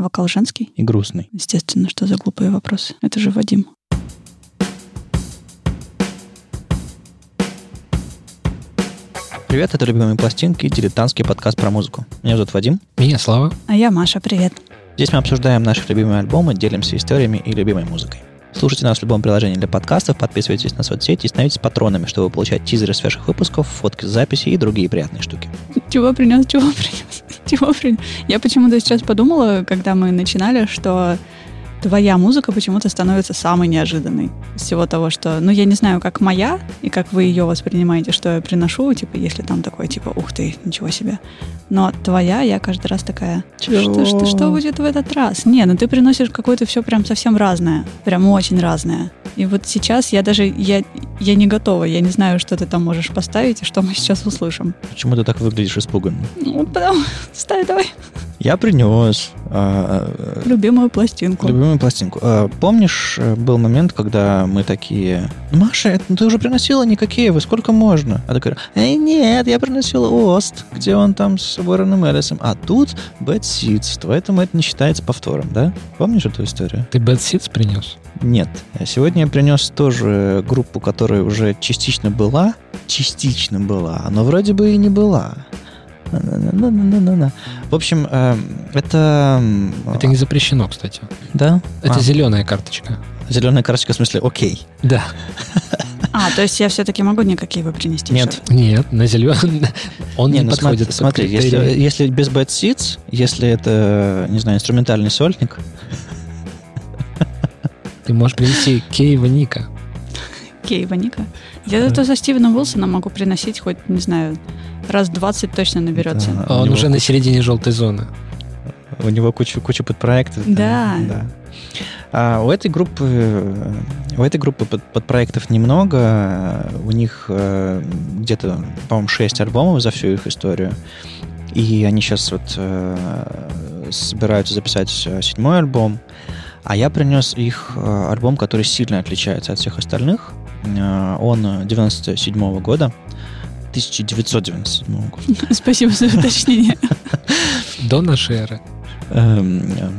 Вокал женский? И грустный. Естественно, что за глупые вопросы. Это же Вадим. Привет, это «Любимые пластинки», дилетантский подкаст про музыку. Меня зовут Вадим. Меня Слава. А я Маша, привет. Здесь мы обсуждаем наши любимые альбомы, делимся историями и любимой музыкой. Слушайте нас в любом приложении для подкастов, подписывайтесь на соцсети и становитесь патронами, чтобы получать тизеры свежих выпусков, фотки с записи и другие приятные штуки. Чего принес, чего принес, принес. Я почему-то сейчас подумала, когда мы начинали, что твоя музыка почему-то становится самой неожиданной из всего того, что... Ну, я не знаю, как моя, и как вы ее воспринимаете, что я приношу, типа, если там такой, типа, ух ты, ничего себе. Но твоя, я каждый раз такая, что, что, что, что будет в этот раз? Не, ну ты приносишь какое-то все прям совсем разное, прям очень разное. И вот сейчас я даже, я, я не готова, я не знаю, что ты там можешь поставить и что мы сейчас услышим. Почему ты так выглядишь испуганно? Ну, потому... Ставь давай. Я принес а, Любимую пластинку. любимую пластинку. А, помнишь, э, был момент, когда мы такие, Маша, это ты уже приносила никакие, вы сколько можно? А такая, эй, нет, я приносила Ост, где он там с Уорреном Эллисом. А тут Bad Seeds, поэтому это не считается повтором, да? Помнишь эту историю? Ты Bad Seeds принес? Нет. Сегодня я принес тоже группу, которая уже частично была, частично была, но вроде бы и не была. В общем, э, это... Это не запрещено, кстати. Да? Это А, зеленая карточка. зеленая карточка в смысле окей. Да. А, то есть я все-таки могу никакие вы принести? Нет. всё? Нет, на зеленый. Он не, ну подходит. смотри, смотри, под если, если без Bad Seeds, если это, не знаю, инструментальный сольник, Ты можешь принести Кейва Ника. Кейва Ника. Я зато за Стивеном Уилсоном могу приносить хоть, не знаю, раз 20 точно наберется. Да. А он уже на середине желтой зоны. у него куча, куча подпроектов. там, Да. да. А у этой группы, у этой группы под- подпроектов немного. У них э, где-то, по-моему, 6 альбомов за всю их историю. И они сейчас вот э, собираются записать э, седьмой альбом. А я принес их э, альбом, который сильно отличается от всех остальных. Э, Он 97 года. 1997 года. Спасибо за уточнение. До нашей эры. Эм, э,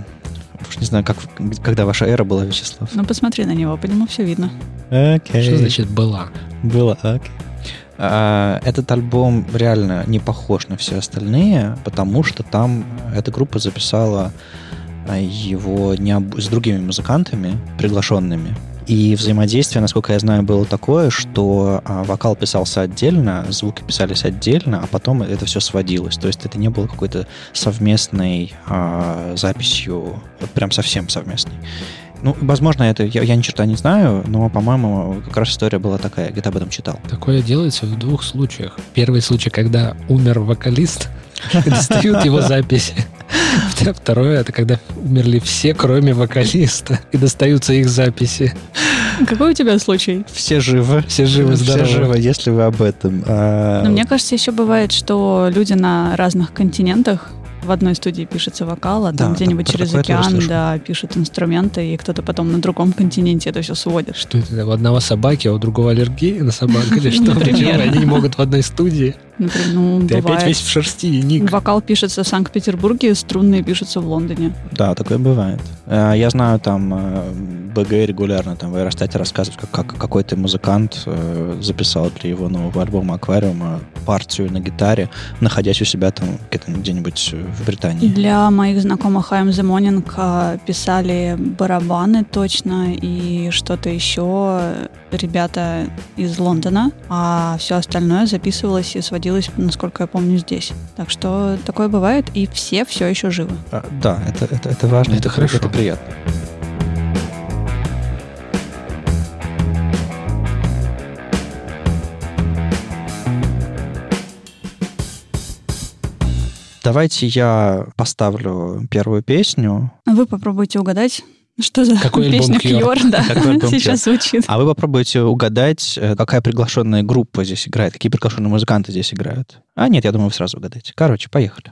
Уж не знаю, как, когда ваша эра была, Вячеслав. Ну, посмотри на него, по нему все видно. Окей. Что значит была? Было, окей. А, Этот альбом реально не похож на все остальные, потому что там эта группа записала а, его не об- с другими музыкантами, приглашенными. И взаимодействие, насколько я знаю, было такое, что а, вокал писался отдельно, звуки писались отдельно, а потом это все сводилось. То есть это не было какой-то совместной а, записью, прям совсем совместной. Ну, возможно, это я, я ни черта не знаю, но, по-моему, как раз история была такая, где-то об этом читал. Такое делается в двух случаях. Первый случай, когда умер вокалист, достают его записи. Второе, это когда умерли все, кроме вокалиста, и достаются их записи. Какой у тебя случай? Все живы. Все живы, Все здоровы. живы, если вы об этом. А, Но мне кажется, еще бывает, что люди на разных континентах в одной студии пишется вокал, а там Да, где-нибудь про через океан, да, пишут инструменты, и кто-то потом на другом континенте это все сводит. Что это? У одного собаки, а у другого аллергия на собак? Или что? Например. Почему Они не могут в одной студии. Например, ну, Ты опять бывает. весь в шерсти, Ник. Вокал пишется в Санкт-Петербурге, струнные пишутся в Лондоне. Да, такое бывает. А, Я знаю, там э, БГ регулярно там в Аэростате рассказывают, как, как какой-то музыкант э, записал для его нового альбома «Аквариума» партию на гитаре, находясь у себя там где-то где-нибудь э, в Британии. Для моих знакомых I'm the Morning писали барабаны точно и что-то еще ребята из Лондона, а все остальное записывалось и сводилось, насколько я помню, здесь. Так что такое бывает, и все все еще живы. А, да, это, это, это важно, Это хорошо. это приятно. Давайте я поставлю первую песню, Вы попробуйте угадать, что за Какой альбом песня? Cure, да, Какой сейчас звучит. а вы попробуйте угадать, э, какая приглашенная группа здесь играет, какие приглашенные музыканты здесь играют. А нет, я думаю, вы сразу угадаете. Короче, поехали.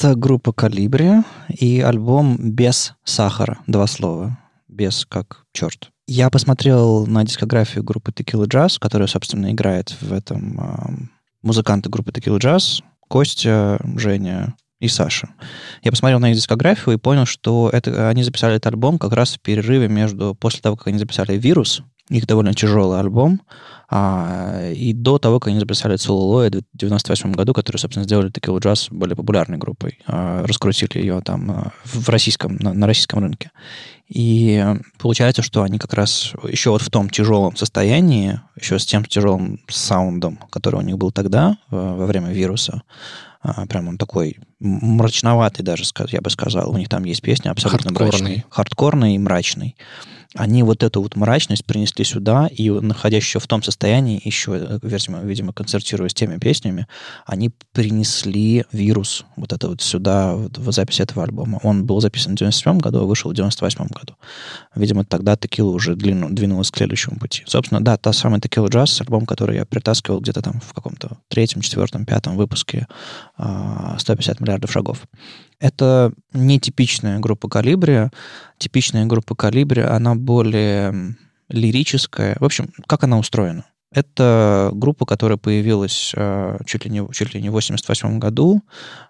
Это группа Калибри и альбом «Без сахара». Два слова. «Без» как черт. Я посмотрел на дискографию группы Tequila Jazz, которая, собственно, играет в этом э, музыканты группы Tequila Jazz. Костя, Женя и Саша. Я посмотрел на их дискографию и понял, что это, они записали этот альбом как раз в перерыве между... После того, как они записали «Вирус», их довольно тяжелый альбом, а, и до того, как они записали Целлулоид в 98 году, которые, собственно, сделали Tequila Jazz более популярной группой, а, раскрутили ее там а, в российском, на, на российском рынке. И получается, что они как раз еще вот в том тяжелом состоянии, еще с тем тяжелым саундом, который у них был тогда, во время вируса, прям он такой мрачноватый даже, я бы сказал. У них там есть песня абсолютно хардкорный. мрачный. Хардкорный и мрачный они вот эту вот мрачность принесли сюда, и находясь еще в том состоянии, еще, видимо, видимо, концертируя с теми песнями, они принесли вирус вот это вот сюда, вот, в запись этого альбома. Он был записан в 97 году, а вышел в 98 году. Видимо, тогда Текила уже длину, двинулась к следующему пути. Собственно, да, та самая Текила Джаз, альбом, который я притаскивал где-то там в каком-то третьем, четвертом, пятом выпуске 150 а, миллиардов шагов. Это нетипичная группа калибри. Типичная группа калибри, она более лирическая. В общем, как она устроена? Это группа, которая появилась э, чуть, ли не, чуть ли не в 88 году.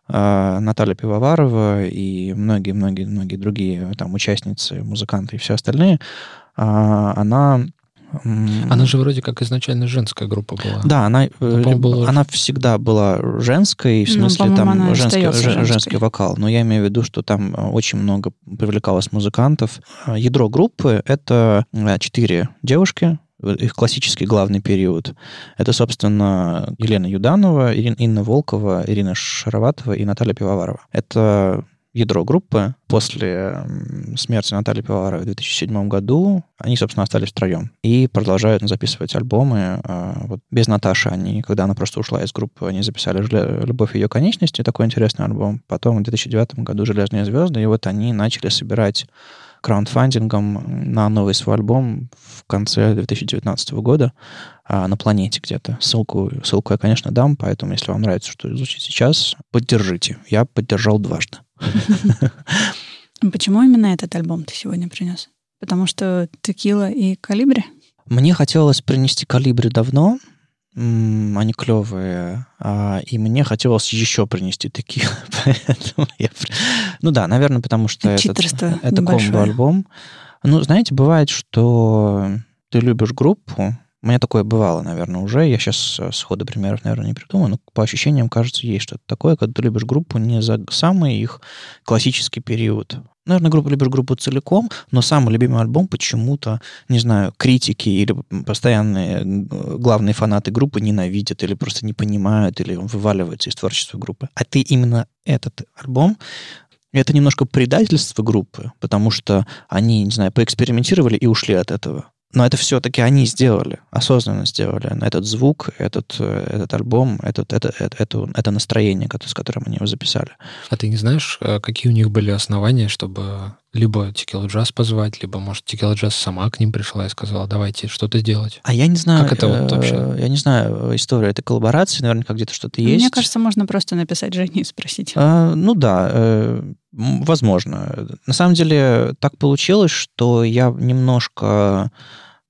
Э, Наталья Пивоварова и многие-многие-многие другие там участницы, музыканты и все остальные. Э, она она же вроде как изначально женская группа была. Да, она, э, была... она всегда была женской, в ну, смысле ну, там женский, женской. женский вокал. Но я имею в виду, что там э, очень много привлекалось музыкантов. Э, ядро группы — это четыре девушки, их классический главный период. Это, собственно, Елена Юданова, Инна Волкова, Ирина Шароватова и Наталья Пивоварова. Это ядро группы. После смерти Натальи Пивоваровой в 2007 году они, собственно, остались втроем и продолжают записывать альбомы. А, вот без Наташи они, когда она просто ушла из группы, они записали «Любовь ее конечности», такой интересный альбом. Потом в 2009 году «Железные звезды», и вот они начали собирать краундфандингом на новый свой альбом в конце 2019 года а, на планете где-то. Ссылку, ссылку я, конечно, дам, поэтому, если вам нравится, что звучит сейчас, поддержите. Я поддержал дважды. Почему именно этот альбом ты сегодня принес? Потому что текила и калибри? Мне хотелось принести калибри давно, они клевые. А, и мне хотелось еще принести такие. Поэтому я... Ну да, наверное, потому что это, это комбо-альбом. Ну, знаете, бывает, что ты любишь группу, у меня такое бывало, наверное, уже. Я сейчас сходу примеров, наверное, не придумаю, но по ощущениям, кажется, есть что-то такое, когда ты любишь группу не за самый их классический период. Наверное, группу любишь группу целиком, но самый любимый альбом почему-то, не знаю, критики или постоянные главные фанаты группы ненавидят или просто не понимают, или он вываливается из творчества группы. А ты именно этот альбом это немножко предательство группы, потому что они, не знаю, поэкспериментировали и ушли от этого. Но это все-таки они сделали, осознанно сделали. Этот звук, этот, э, этот альбом, этот, это, это, это, это настроение, с которым они его записали. А ты не знаешь, э, какие у них были основания, чтобы либо Tequila Jazz позвать, либо, может, Tequila Jazz сама к ним пришла и сказала, давайте что-то делать. А я не знаю... Как это вот вообще? Э, я не знаю историю этой коллаборации, наверняка где-то что-то есть. Мне кажется, можно просто написать Жене и спросить. А, ну да, возможно. На самом деле так получилось, что я немножко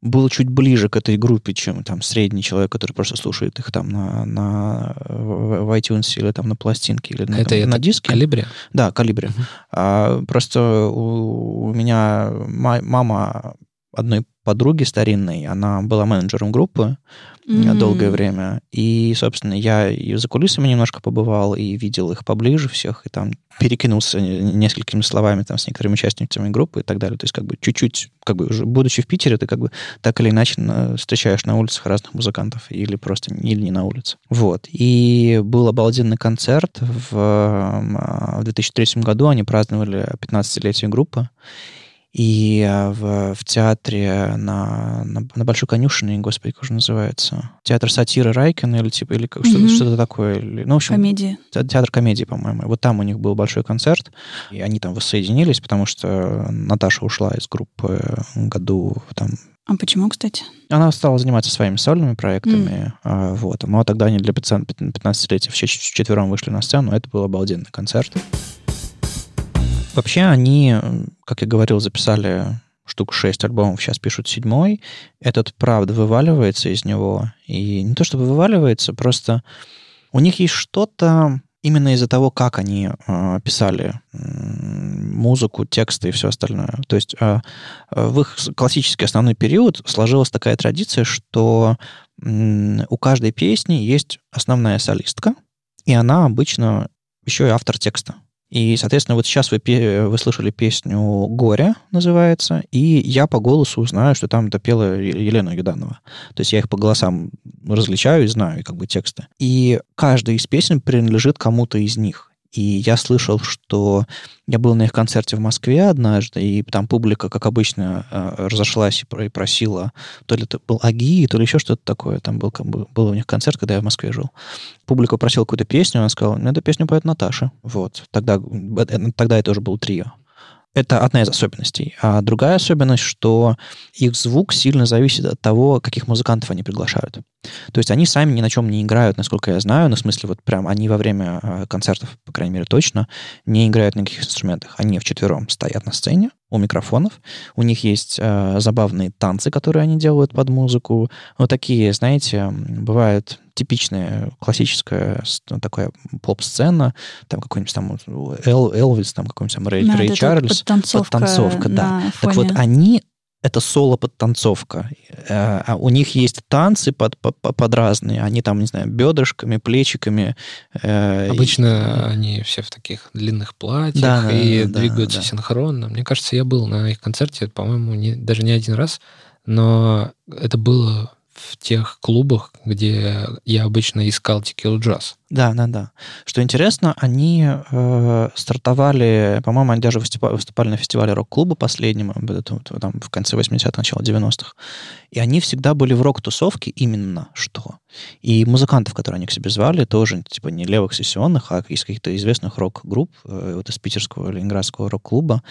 был чуть ближе к этой группе, чем там средний человек, который просто слушает их там на, на в iTunes или там на пластинке или на, это, там, это на диске. Калибре? Да, калибре. Uh-huh. А, просто у, у меня мама одной подруги старинной, она была менеджером группы mm-hmm. долгое время. И, собственно, я и за кулисами немножко побывал, и видел их поближе всех, и там перекинулся несколькими словами там с некоторыми участниками группы и так далее. То есть как бы чуть-чуть, как бы уже будучи в Питере, ты как бы так или иначе встречаешь на улицах разных музыкантов или просто или не на улице. Вот. И был обалденный концерт в, в 2003 году. Они праздновали 15-летие группы. И а, в, в театре на, на, на Большой конюшине, господи, как же называется? Театр сатиры Райкин или типа, или mm-hmm. что-то, что-то такое. Или, ну, в общем, комедии. Театр комедии, по-моему. Вот там у них был большой концерт, и они там воссоединились, потому что Наташа ушла из группы году там А почему, кстати? Она стала заниматься своими сольными проектами. Mm. Вот. Мы тогда они для 15-летия все четвером вышли на сцену. Это был обалденный концерт. Вообще они, как я говорил, записали штук шесть альбомов, сейчас пишут седьмой. Этот, правда, вываливается из него. И не то чтобы вываливается, просто у них есть что-то именно из-за того, как они э, писали э, музыку, тексты и все остальное. То есть э, в их классический основной период сложилась такая традиция, что э, у каждой песни есть основная солистка, и она обычно еще и автор текста. И, соответственно, вот сейчас вы, вы слышали песню «Горе» называется, и я по голосу знаю, что там допела Елена Юданова. То есть я их по голосам различаю и знаю, как бы тексты. И каждая из песен принадлежит кому-то из них. И я слышал, что я был на их концерте в Москве однажды, и там публика, как обычно, э, разошлась и просила, то ли это был Аги, то ли еще что-то такое. Там был, был у них концерт, когда я в Москве жил. Публика просила какую-то песню, она сказала, ну, эту песню поет Наташа. Вот. Тогда, э, тогда это уже был трио. Это одна из особенностей. А другая особенность, что их звук сильно зависит от того, каких музыкантов они приглашают. То есть они сами ни на чем не играют, насколько я знаю. Ну, в смысле, вот прям они во время а, концертов, по крайней мере, точно не играют на никаких инструментах. Они вчетвером стоят на сцене у микрофонов. У них есть э, забавные танцы, которые они делают под музыку. Вот такие, знаете, бывают типичная классическая ну, такая поп-сцена, там какой-нибудь там Эл, Элвис, там какой-нибудь там Рэй, Рэй Чарльз. Подтанцовка, подтанцовка да. Так вот, они это соло-подтанцовка. Э, а у них есть танцы под, под, под разные. Они там, не знаю, бедрышками, плечиками. Э, Обычно и... они все в таких длинных платьях да, и да, двигаются да. синхронно. Мне кажется, я был на их концерте, по-моему, не, даже не один раз, но это было в тех клубах, где я обычно искал текил джаз. Да, да, да. Что интересно, они э, стартовали, по-моему, они даже выступали, выступали на фестивале рок-клуба последнем, там, в конце 80-х, начало 90-х. И они всегда были в рок-тусовке именно что. И музыкантов, которые они к себе звали, тоже типа не левых сессионных, а из каких-то известных рок-групп, э, вот из питерского, ленинградского рок-клуба.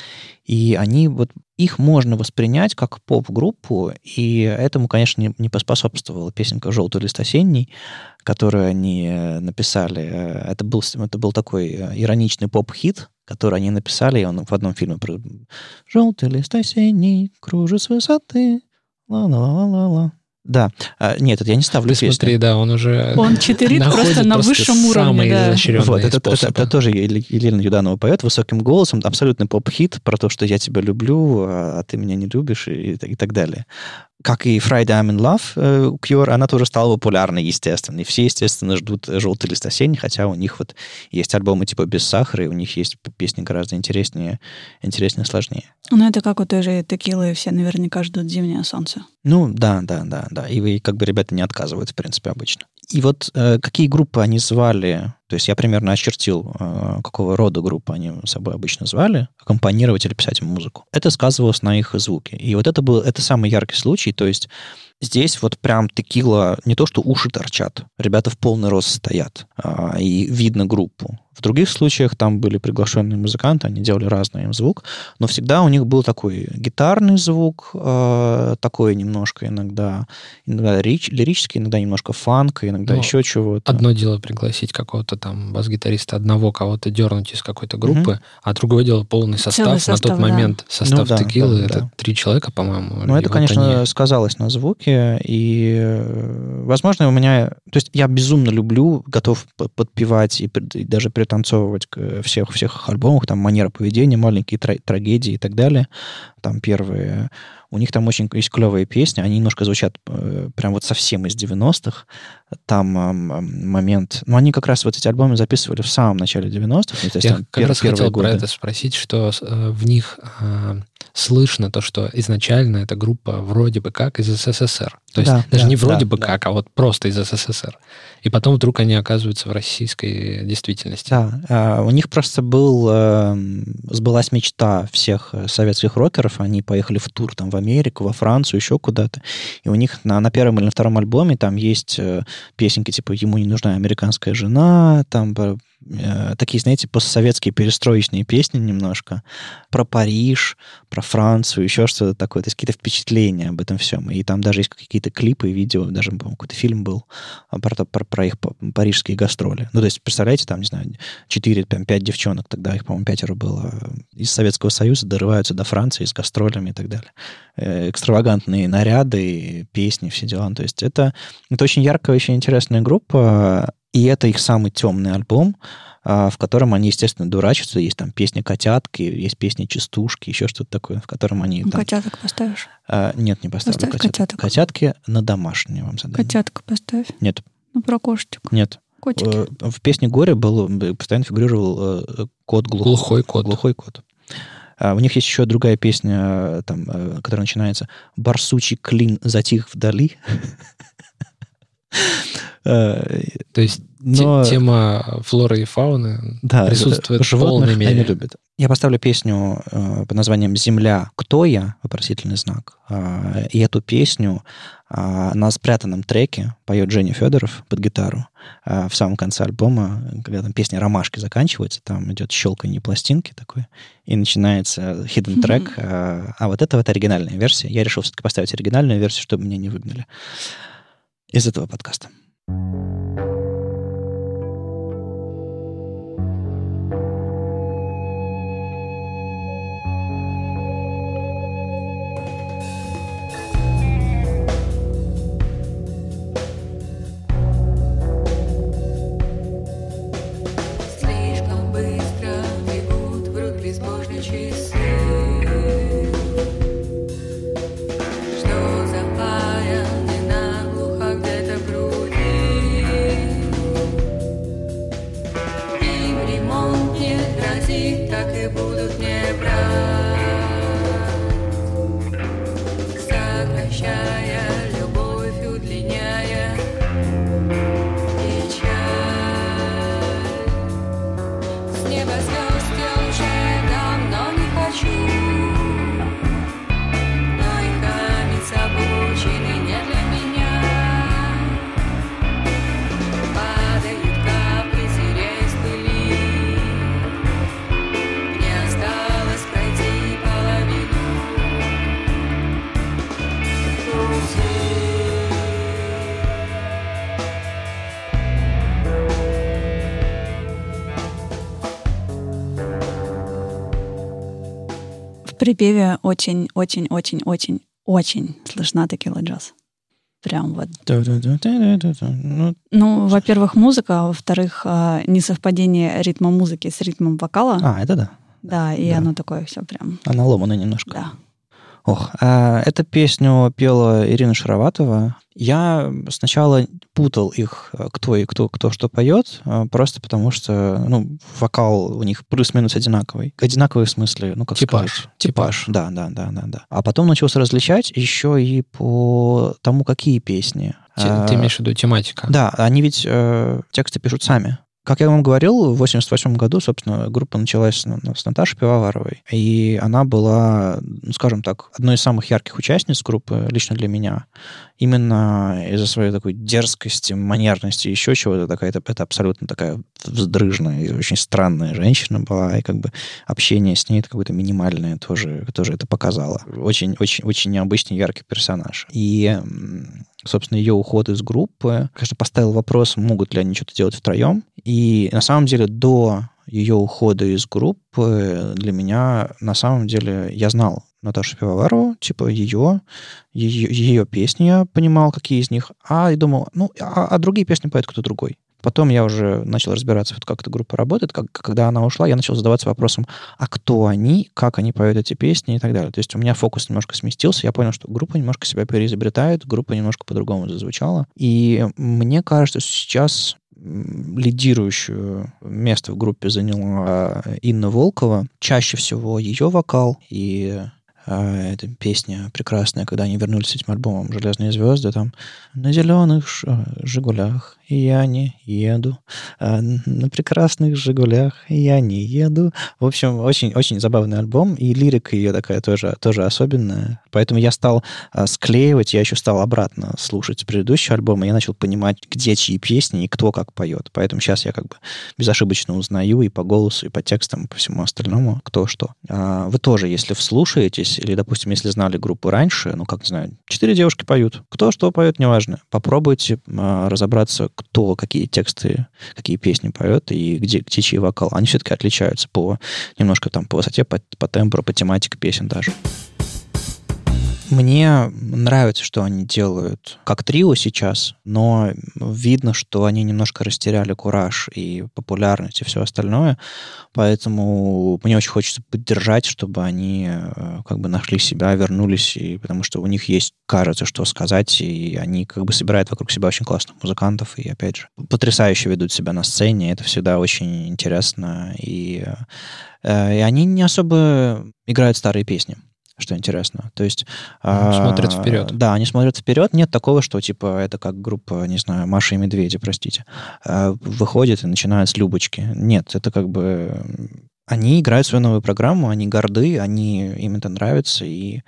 И они вот их можно воспринять как поп-группу, и этому, конечно, не, не поспособствовала песенка «Желтый лист осенний», которую они э, написали. Э, это был, это был такой э, ироничный поп-хит, который они написали, и он в одном фильме про «Желтый лист осенний кружит с высоты, ла-ла-ла-ла-ла». Да. А, нет, это я не ставлю Ты песню. смотри, да, он уже Он читерит просто на высшем уровне. Да. Вот, это, это, это тоже Елена Юданова поет высоким голосом, абсолютный поп-хит про то, что я тебя люблю, а, а ты меня не любишь и, и так далее как и Friday I'm in Love, э, Cure, она тоже стала популярной, естественно. И все, естественно, ждут «Желтый лист осенний», хотя у них вот есть альбомы типа «Без сахара», и у них есть песни гораздо интереснее, интереснее, сложнее. Ну, это как у той же текилы, все наверняка ждут «Зимнее солнце». Ну, да, да, да, да. И вы, как бы, ребята не отказывают, в принципе, обычно. И вот э, какие группы они звали, то есть я примерно очертил, э, какого рода группы они собой обычно звали, аккомпанировать или писать музыку. Это сказывалось на их звуке. И вот это был это самый яркий случай, то есть Здесь вот прям текила не то, что уши торчат, ребята в полный рост стоят, а, и видно группу. В других случаях там были приглашенные музыканты, они делали разный им звук, но всегда у них был такой гитарный звук, э, такой немножко иногда, иногда рич, лирический, иногда немножко фанк, иногда но еще чего-то. Одно дело пригласить какого-то там бас-гитариста, одного кого-то дернуть из какой-то группы, угу. а другое дело полный состав. состав на тот да. момент состав ну, да, текилы, да, это да. три человека, по-моему. Ну, это, конечно, они... сказалось на звуке, и, э, возможно, у меня... То есть я безумно люблю, готов подпевать и, и даже при пританцовывать к всех, всех альбомах, там манера поведения, маленькие трагедии и так далее. Там первые. У них там очень есть клевые песни, они немножко звучат э, прям вот совсем из 90-х. Там э, момент... Ну, они как раз вот эти альбомы записывали в самом начале 90-х. Ну, то есть, Я там, как пер, раз хотел годы. про это спросить, что э, в них э, слышно то, что изначально эта группа вроде бы как из СССР. То есть да, даже да, не вроде да, бы да. как, а вот просто из СССР. И потом вдруг они оказываются в российской действительности. Да, а, у них просто был, э, сбылась мечта всех советских рокеров. Они поехали в тур там в Америку, во Францию, еще куда-то. И у них на, на первом или на втором альбоме там есть э, песенки типа «Ему не нужна американская жена», там э, такие, знаете, постсоветские перестроечные песни немножко про Париж, про Францию, еще что-то такое. То есть какие-то впечатления об этом всем. И там даже есть какие-то клипы, видео, даже, по-моему, какой-то фильм был а, про, про, про их парижские гастроли. Ну, то есть, представляете, там, не знаю, 4-5 девчонок, тогда их, по-моему, пятеро было, из Советского Союза дорываются до Франции с гастролями и так далее. Э, экстравагантные наряды, песни, все дела. То есть это, это очень яркая, очень интересная группа, и это их самый темный альбом, а, в котором они, естественно, дурачатся. Есть там песни «Котятки», есть песни «Частушки», еще что-то такое, в котором они... Ну, там... котяток поставишь? А, нет, не поставлю Поставь котяток. котяток. Котятки на домашнее вам задание. Котятка поставь. Нет, Ну, про кошечек. нет. Котики. Э, В песне «Горе» был, постоянно фигурировал э, кот глухой. Глухой кот. Глухой кот. А у них есть еще другая песня, э, там, э, которая начинается «Барсучий клин затих вдали». Э, То есть Но- те- тема флоры и фауны Да, присутствует в животных полной мере. они любят. Я поставлю песню э, под названием «Земля. Кто я?» вопросительный знак. А, и эту песню а, на спрятанном треке поет Женя Федоров под гитару а, в самом конце альбома, когда там песня «Ромашки» заканчивается, там идет щелканье пластинки такое, и начинается hidden трек. А, а вот это вот оригинальная версия. Я решил все-таки поставить оригинальную версию, чтобы меня не выгнали из этого подкаста. Припеве очень-очень-очень-очень слышна текила джаз. Прям вот. Ну, Ну, во-первых, музыка, а во-вторых, а, несовпадение ритма музыки с ритмом вокала. а, это да. Да, и да. оно такое все прям. Она ломана немножко. Да. Ох, а, эту песню пела Ирина Шароватова. Я сначала путал их, э, кто и кто, кто что поет, э, просто потому что, ну, вокал у них плюс-минус одинаковый. Одинаковый в смысле, ну, как Типаж. сказать? Типаж, да, да, да, да, да. А потом научился различать еще и по тому, какие песни. А, Ты имеешь в виду тематика? Да, они ведь э, тексты пишут сами. Как я вам говорил, в 88 году, собственно, группа началась с, На- с Наташей Пивоваровой. И она была, ну, скажем так, одной из самых ярких участниц группы, лично для меня. Именно из-за своей такой дерзкости, манерности, еще чего-то. Такая, это, это абсолютно такая вздрыжная и очень странная женщина была. И как бы общение с ней это какое-то минимальное тоже, тоже это показало. Очень-очень-очень необычный, яркий персонаж. И собственно, ее уход из группы, конечно, поставил вопрос, могут ли они что-то делать втроем. И на самом деле до ее ухода из группы для меня, на самом деле, я знал Наташу Пивоварову, типа ее, ее, ее песни я понимал, какие из них, а и думал, ну, а, а другие песни поет кто-то другой. Потом я уже начал разбираться, вот как эта группа работает. Как, когда она ушла, я начал задаваться вопросом, а кто они, как они поют эти песни и так далее. То есть у меня фокус немножко сместился. Я понял, что группа немножко себя переизобретает, группа немножко по-другому зазвучала. И мне кажется, что сейчас м, лидирующее место в группе заняла Инна Волкова. Чаще всего ее вокал и э, эта песня прекрасная, когда они вернулись с этим альбомом «Железные звезды», там «На зеленых ш- «Жигулях» я не еду. А на прекрасных «Жигулях» я не еду. В общем, очень-очень забавный альбом, и лирика ее такая тоже, тоже особенная. Поэтому я стал а, склеивать, я еще стал обратно слушать предыдущий альбом, и я начал понимать, где чьи песни и кто как поет. Поэтому сейчас я как бы безошибочно узнаю и по голосу, и по текстам, и по всему остальному, кто что. А вы тоже, если вслушаетесь, или, допустим, если знали группу раньше, ну, как не знаю, четыре девушки поют. Кто что поет, неважно. Попробуйте разобраться, кто какие тексты, какие песни поет и где, где чей вокал. Они все-таки отличаются по немножко там по высоте, по, по тембру, по тематике песен даже. Мне нравится, что они делают как трио сейчас, но видно, что они немножко растеряли кураж и популярность и все остальное, поэтому мне очень хочется поддержать, чтобы они э, как бы нашли себя, вернулись, и, потому что у них есть, кажется, что сказать, и они как бы собирают вокруг себя очень классных музыкантов, и, опять же, потрясающе ведут себя на сцене, это всегда очень интересно, и, э, и они не особо играют старые песни что интересно. То есть... Смотрят а, вперед. Да, они смотрят вперед. Нет такого, что типа это как группа, не знаю, Маша и Медведи, простите, а, выходит и начинает с Любочки. Нет, это как бы... Они играют свою новую программу, они горды, они, им это нравится, и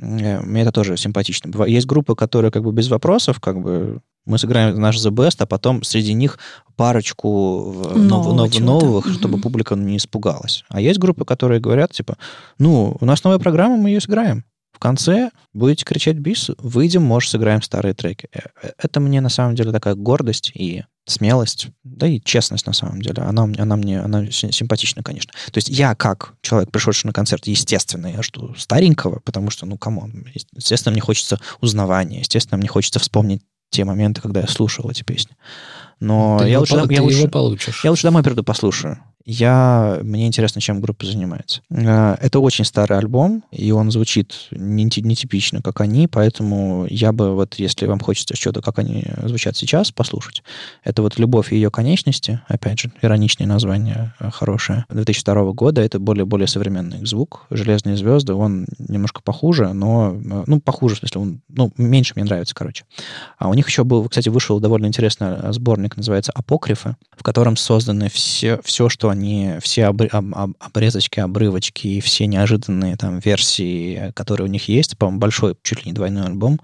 э, мне это тоже симпатично. Есть группы, которые как бы без вопросов, как бы мы сыграем наш The Best, а потом среди них парочку Нового нов, нов, новых, чтобы публика не испугалась. А есть группы, которые говорят, типа, ну, у нас новая программа, мы ее сыграем. В конце будете кричать бис, выйдем, может, сыграем старые треки. Э, э, Это мне, на самом деле, такая гордость и смелость, да и честность, на самом деле. Она, она мне она си- симпатична, конечно. То есть я, как человек, пришедший на концерт, естественно, я жду старенького, потому что, ну, come on, естественно, мне хочется узнавания, естественно, мне хочется вспомнить те моменты, когда я слушал эти песни. Но Ты я его лучше, ты я, его лучше, получишь. я лучше домой приду, послушаю. Я, мне интересно, чем группа занимается. Э, Это очень старый альбом, и он звучит не- нетипично, как они, поэтому я бы, вот если вам хочется что-то, как они звучат сейчас, послушать. Это вот «Любовь и ее конечности», опять же, ироничное название э, хорошее, 2002 года. Это более-более современный звук. «Железные звезды», он немножко похуже, но, э, ну, похуже, в смысле, он, ну, меньше мне нравится, короче. А у них еще был, кстати, вышел довольно интересный сборник, называется «Апокрифы», в котором созданы все, все что они, все обры- об- об- обрезочки, обрывочки и все неожиданные там версии, которые у них есть. По-моему, большой, чуть ли не двойной альбом.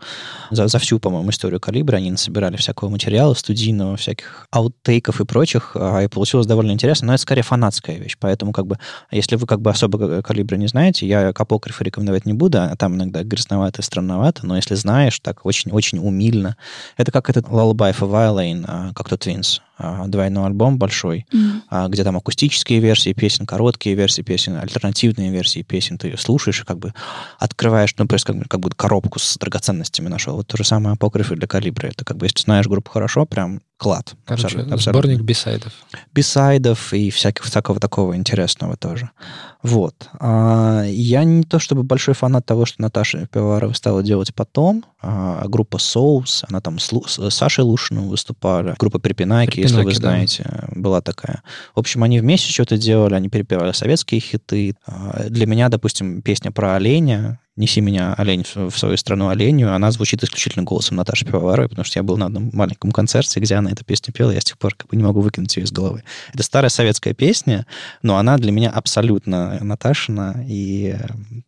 За, за всю, по-моему, историю калибра они насобирали всякого материала студийного, всяких ауттейков и прочих, а, и получилось довольно интересно, но это скорее фанатская вещь, поэтому как бы, если вы как бы особо ка- калибра не знаете, я к апокрифу рекомендовать не буду, а там иногда грязновато и странновато, но если знаешь, так очень-очень умильно. Это как этот Lullaby for Violin, а, как то Twins, двойной альбом большой, а, где там акустические версии песен, короткие версии песен, альтернативные версии песен. Ты ее слушаешь и как бы открываешь, ну, просто как, как будто коробку с драгоценностями нашел. Вот то же самое апокрифы для калибра. Это как бы, если знаешь группу хорошо, прям клад. Короче, Абсолютно- абсолютно сборник бисайдов. бисайдов и всяких, всякого такого интересного тоже. Вот. А, я не то чтобы большой фанат того, что Наташа Пивоварова стала делать потом. А, группа Соус, она там с, Лу- с Сашей Лушиным выступали. Группа Припинаки, если вы Припинаки, да. знаете, была такая. В общем, они вместе что-то делали, они перепевали советские хиты. А, для меня, допустим, песня про оленя «Неси меня, олень, в свою страну оленю», она звучит исключительно голосом Наташи Пивоваровой, потому что я был на одном маленьком концерте, где она эту песню пела, я с тех пор как бы не могу выкинуть ее из головы. Это старая советская песня, но она для меня абсолютно Наташина и э,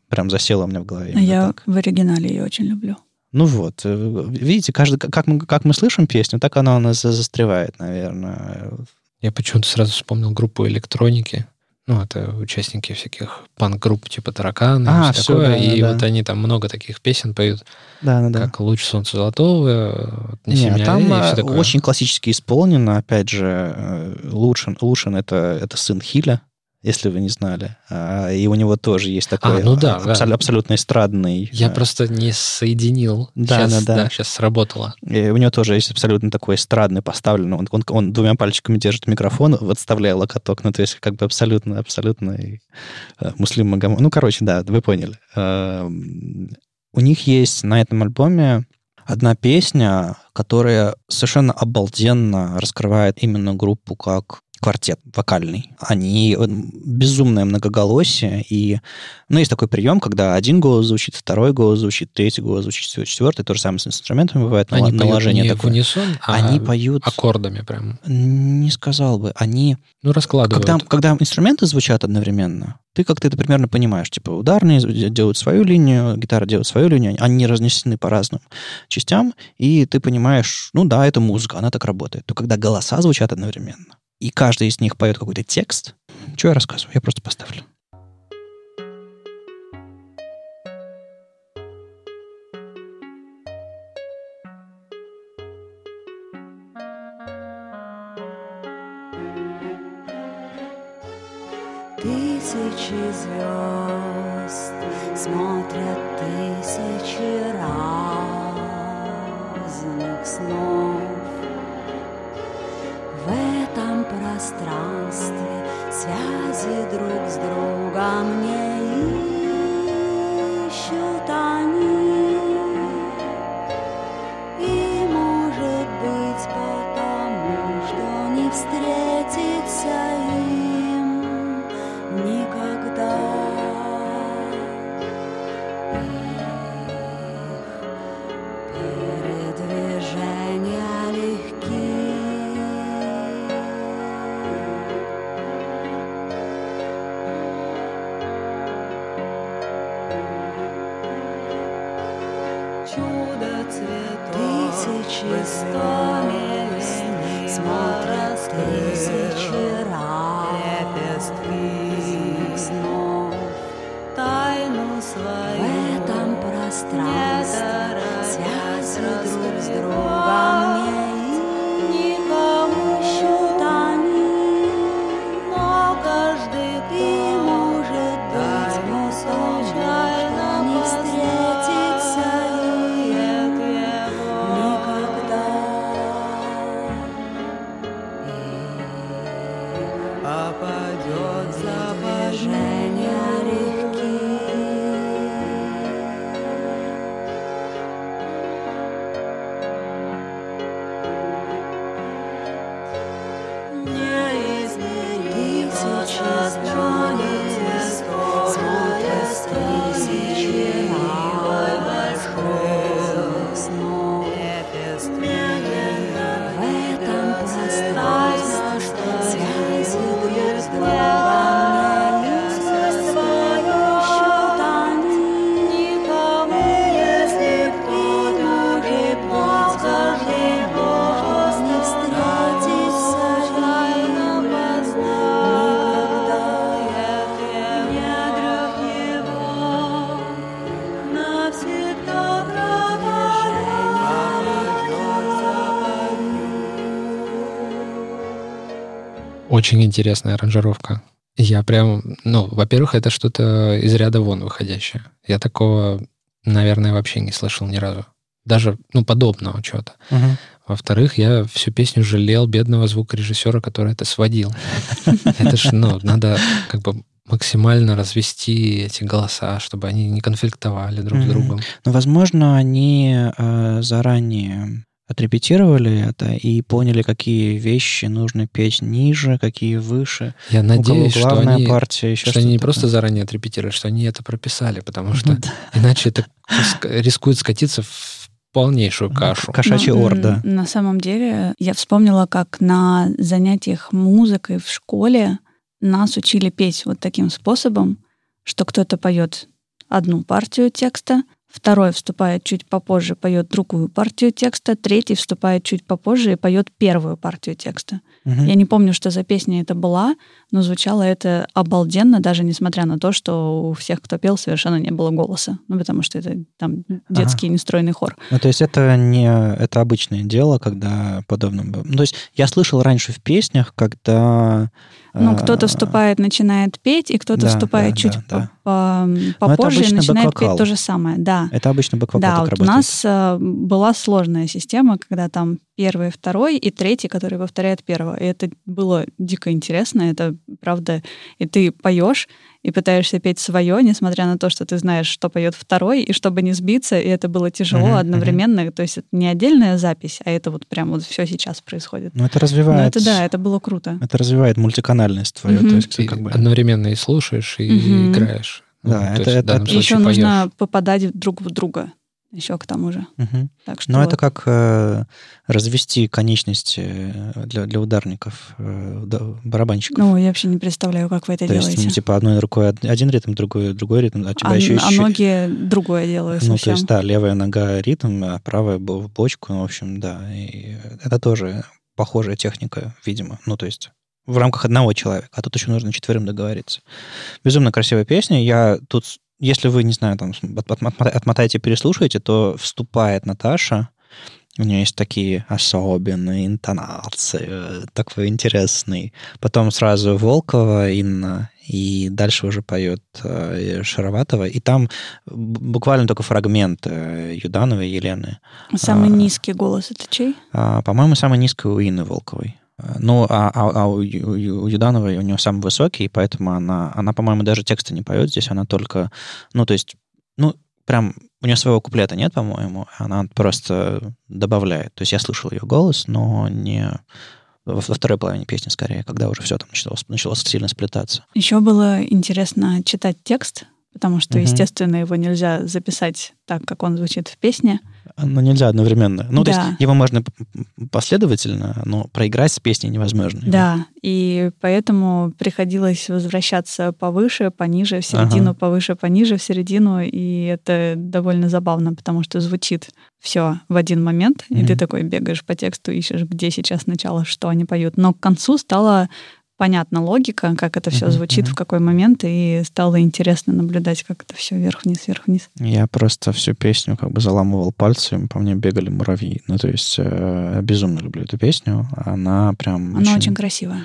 прям засела у меня в голове. Я так. в оригинале ее очень люблю. Ну вот, э, видите, каждый, как мы, как мы слышим песню, так она у нас за- застревает, наверное. Я почему-то сразу вспомнил группу электроники. Ну, это участники всяких панк-групп типа Тараканы А, и все всё, такое. да, и да. вот они там много таких песен поют, Да, да, да. как «Луч солнца золотого», «Неси Не, меня, там олень» и все э, такое. очень классически исполнено. Опять же, э, Лушин, Лушин это, это сын Хиля, если вы не знали. А, И у него тоже есть такой ну да, абсол- да. абсолютно эстрадный... Я э, просто не соединил. Да, сейчас, да, да. сейчас сработало. И у него тоже есть абсолютно такой эстрадный поставленный. Он, он, он двумя пальчиками держит микрофон, подставляя локоток. Ну, то есть как бы абсолютно, абсолютно э, Муслим Магомед. Ну, короче, да, вы поняли. Эм, У них есть на этом альбоме одна песня, которая совершенно обалденно раскрывает именно группу как квартет вокальный, они безумное многоголосие, и, ну, есть такой прием, когда один голос звучит, второй голос звучит, третий голос звучит, четвертый, то же самое с инструментами бывает, Они поют наложение не в такое. унисон, а Они поют, аккордами прям. не сказал бы, они Ну, раскладывают. когда, когда инструменты звучат одновременно, ты как-то это примерно понимаешь. Типа ударные делают свою линию, гитара делает свою линию, они разнесены по разным частям, и ты понимаешь, ну да, это музыка, она так работает. То когда голоса звучат одновременно, и каждый из них поет какой-то текст, что я рассказываю? Я просто поставлю. Чудо цветов. Тысячи звезд смотрят тысячи разных Очень интересная аранжировка. Я прям, ну, во-первых, это что-то из ряда вон выходящее. Я такого, наверное, вообще не слышал ни разу. Даже, ну, подобного чего-то. Во-вторых, я всю песню жалел бедного звукорежиссера, который это сводил. Это ж, ну, надо как бы максимально развести эти голоса, чтобы они не конфликтовали друг с другом. Но, возможно, они э, заранее отрепетировали это и поняли, какие вещи нужно петь ниже, какие выше. Я надеюсь, что они, партия, еще что они не просто заранее отрепетировали, что они это прописали, потому что иначе это ск- рискует скатиться в полнейшую кашу. Кошачья Ну, м, орда. На самом деле, я вспомнила, как на занятиях музыкой в школе нас учили петь вот таким способом, что кто-то поет одну партию текста, второй вступает чуть попозже, поет другую партию текста, третий вступает чуть попозже и поет первую партию текста. Мгм. Я не помню, что за песня это была, но звучало это обалденно, даже несмотря на то, что у всех, кто пел, совершенно не было голоса. Ну, потому что это там детский нестройный хор. Ну, то есть это не это обычное дело, когда подобно... б- Ну, то есть я слышал раньше в песнях, когда... Ну, э, кто-то вступает, начинает петь, и кто-то да, вступает да, чуть да, да. По- попозже и начинает бэк-вокал. петь то же самое. Да. Это обычно бэк-вокал Да, так вот у работает. нас э, была сложная система, когда там первый, второй и третий, который повторяет первого. И это было дико интересно. Это правда. И ты поешь и пытаешься петь свое, несмотря на то, что ты знаешь, что поет второй, и чтобы не сбиться, и это было тяжело Мгм, одновременно. То есть это не отдельная запись, а это вот прям вот все сейчас происходит. Ну, это Но развивает... это да, это было круто. Это развивает мультиканальность твою. Мгм. То есть, Ты как бы... одновременно и слушаешь, и Мгм. играешь. Ну, Да, то это- это- это- И еще случае нужно попадать друг в друга. Еще к тому же. Мгм. Так что Ну, это как э, развести конечности э, для, для ударников, э, барабанщиков. Ну, я вообще не представляю, как вы это То делаете. есть, ну, типа, одной рукой од- один ритм, другой, другой ритм, а тебя а, еще... а еще- ноги другое делают Ну, то есть, да, левая нога ритм, а правая в бочку, ну, в общем, да. И это тоже похожая техника, видимо. Ну, то есть в рамках одного человека, а тут еще нужно четверым договориться. Безумно красивая песня. Я тут, если вы, не знаю, там, от- от- отмота- отмотаете, переслушаете, то вступает Наташа, у нее есть такие особенные интонации, такой интересный. Потом сразу Волкова Инна, и дальше уже поет э, Шароватова. И там буквально только фрагмент э, Юдановой Елены. Самый а, низкий голос это чей? А, по-моему, самый низкий у Инны Волковой. А, Ну, а, а- а у, Ю- у Юдановой у нее самый высокий, поэтому она, она, по-моему, даже тексты не поет здесь, она только, ну, то есть, ну, прям у нее своего куплета нет, по-моему, она просто добавляет. То есть я слышал ее голос, но не во второй половине песни скорее, когда уже все там началось, началось сильно сплетаться. Еще было интересно читать текст, потому что, Мгм. естественно, его нельзя записать так, как он звучит в песне. Но нельзя одновременно. Ну, то Да. есть его можно последовательно, но проиграть с песней невозможно. Да, и поэтому приходилось возвращаться повыше, пониже, в середину, Ага. повыше, пониже, в середину, и это довольно забавно, потому что звучит все в один момент, и ты такой бегаешь по тексту, ищешь, где сейчас начало, что они поют. Но к концу стало понятна логика, как это все звучит, в какой момент, и стало интересно наблюдать, как это все вверх-вниз, вверх-вниз. Я просто всю песню как бы заламывал пальцы, и по мне бегали муравьи. Ну, то есть э, безумно люблю эту песню. Она прям... Она очень красивая.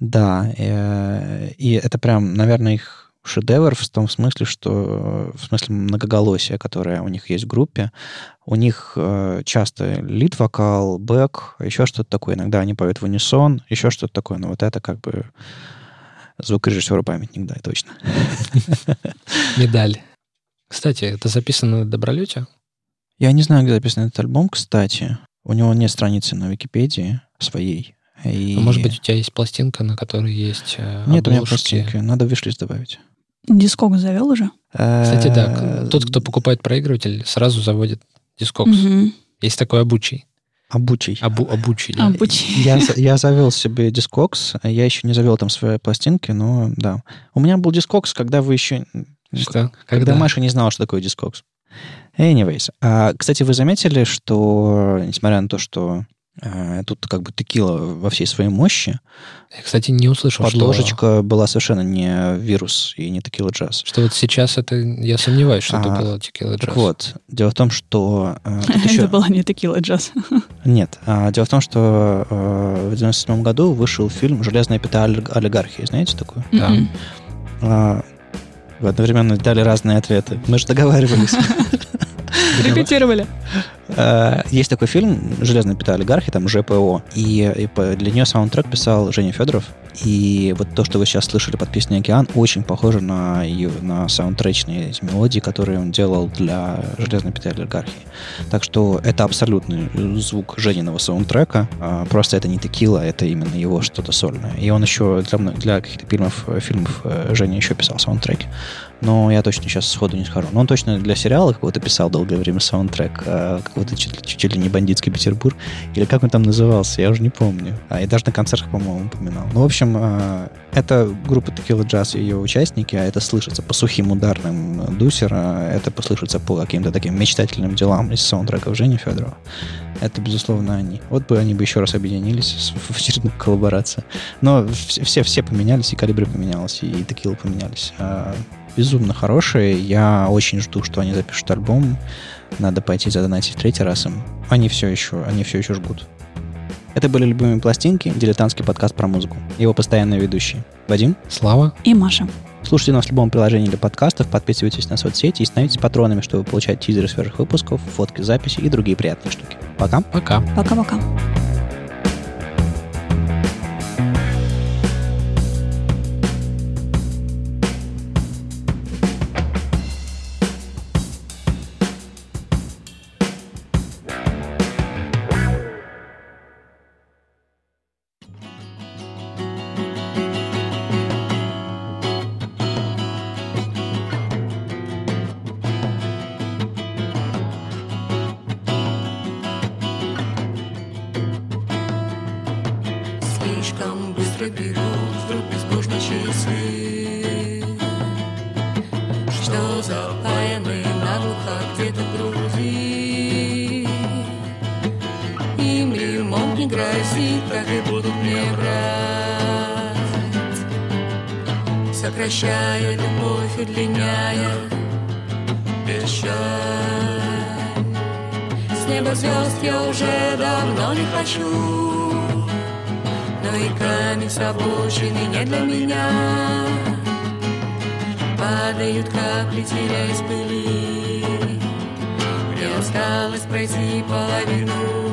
Да, э, и это прям, наверное, их шедевр в том смысле, что в смысле многоголосия, которое у них есть в группе. У них э, часто лид-вокал, бэк, еще что-то такое. Иногда они поют в унисон, еще что-то такое. Но вот это как бы звукорежиссеру памятник, да, точно. Медаль. Кстати, это записано на Добролете? Я не знаю, где записан этот альбом, кстати. У него нет страницы на Википедии своей. И... А может быть, у тебя есть пластинка, на которой есть э, Нет у меня обложки? пластинки. Надо в добавить. Discogs завел уже? Кстати, да, Э, тот, кто покупает проигрыватель, сразу заводит Discogs. Есть такой обычай. Обычай. Обы, обычай, да. Обычай. Я, я завел себе Discogs. Я еще не завел там свои пластинки, но да. У меня был Discogs, когда вы еще... Что? Когда, Маша не знала, что такое Discogs. Anyways. А, кстати, вы заметили, что, несмотря на то, что тут как бы текила во всей своей мощи, Я, кстати, не услышал, что, подложечка была совершенно не вирус и не текила джаз. что вот сейчас это... Я сомневаюсь, что это А, было текила Так джаз. вот, дело в том, что... э, еще- Это была не текила джаз. Нет. а, дело в том, что э, в 97 году вышел фильм «Железная пята олиг- олигархии». Знаете такую? Да. А, вы одновременно дали разные ответы. Мы же договаривались. Репетировали. Э, Есть такой фильм «Железная пята олигархии», там ЖПО. И, для нее саундтрек писал Женя Федоров. И вот то, что вы сейчас слышали под песней «Океан», очень похоже на, ее, на саундтречные мелодии, которые он делал для «Железной пяти олигархии». Так что это абсолютный звук Жениного саундтрека. А, Просто это не текила, это именно его что-то сольное. И он еще для, для каких-то фильмов, э, фильмов э, Женя еще писал саундтреки. Но я точно сейчас сходу не скажу. Но он точно для сериала какого-то писал долгое время саундтрек. Какого-то чуть, чуть ли не бандитский Петербург. Или как он там назывался, я уже не помню. А, и даже на концертах, по-моему, упоминал. Ну, в общем, э, это группа Tequila Jazz и ее участники, а это слышится по сухим ударным Дусера, это послышится по каким-то таким мечтательным делам из саундтреков Жени Федорова. Это, безусловно, они. Вот бы они бы еще раз объединились в очередную коллаборацию. Но все, все поменялись, и калибры поменялись, и текилы поменялись. А, безумно хорошие. Я очень жду, что они запишут альбом. Надо пойти задонатить в третий раз им. Они все еще, они все еще жгут. Это были «Любимые пластинки», дилетантский подкаст про музыку. Его постоянные ведущие. Вадим. Слава. И Маша. Слушайте нас в любом приложении для подкастов, подписывайтесь на соцсети и становитесь патронами, чтобы получать тизеры свежих выпусков, фотки, записи и другие приятные штуки. Пока. Пока. Пока-пока. Но и камень с обочины не для меня. Падают капли, теряясь пыли. Мне осталось пройти половину.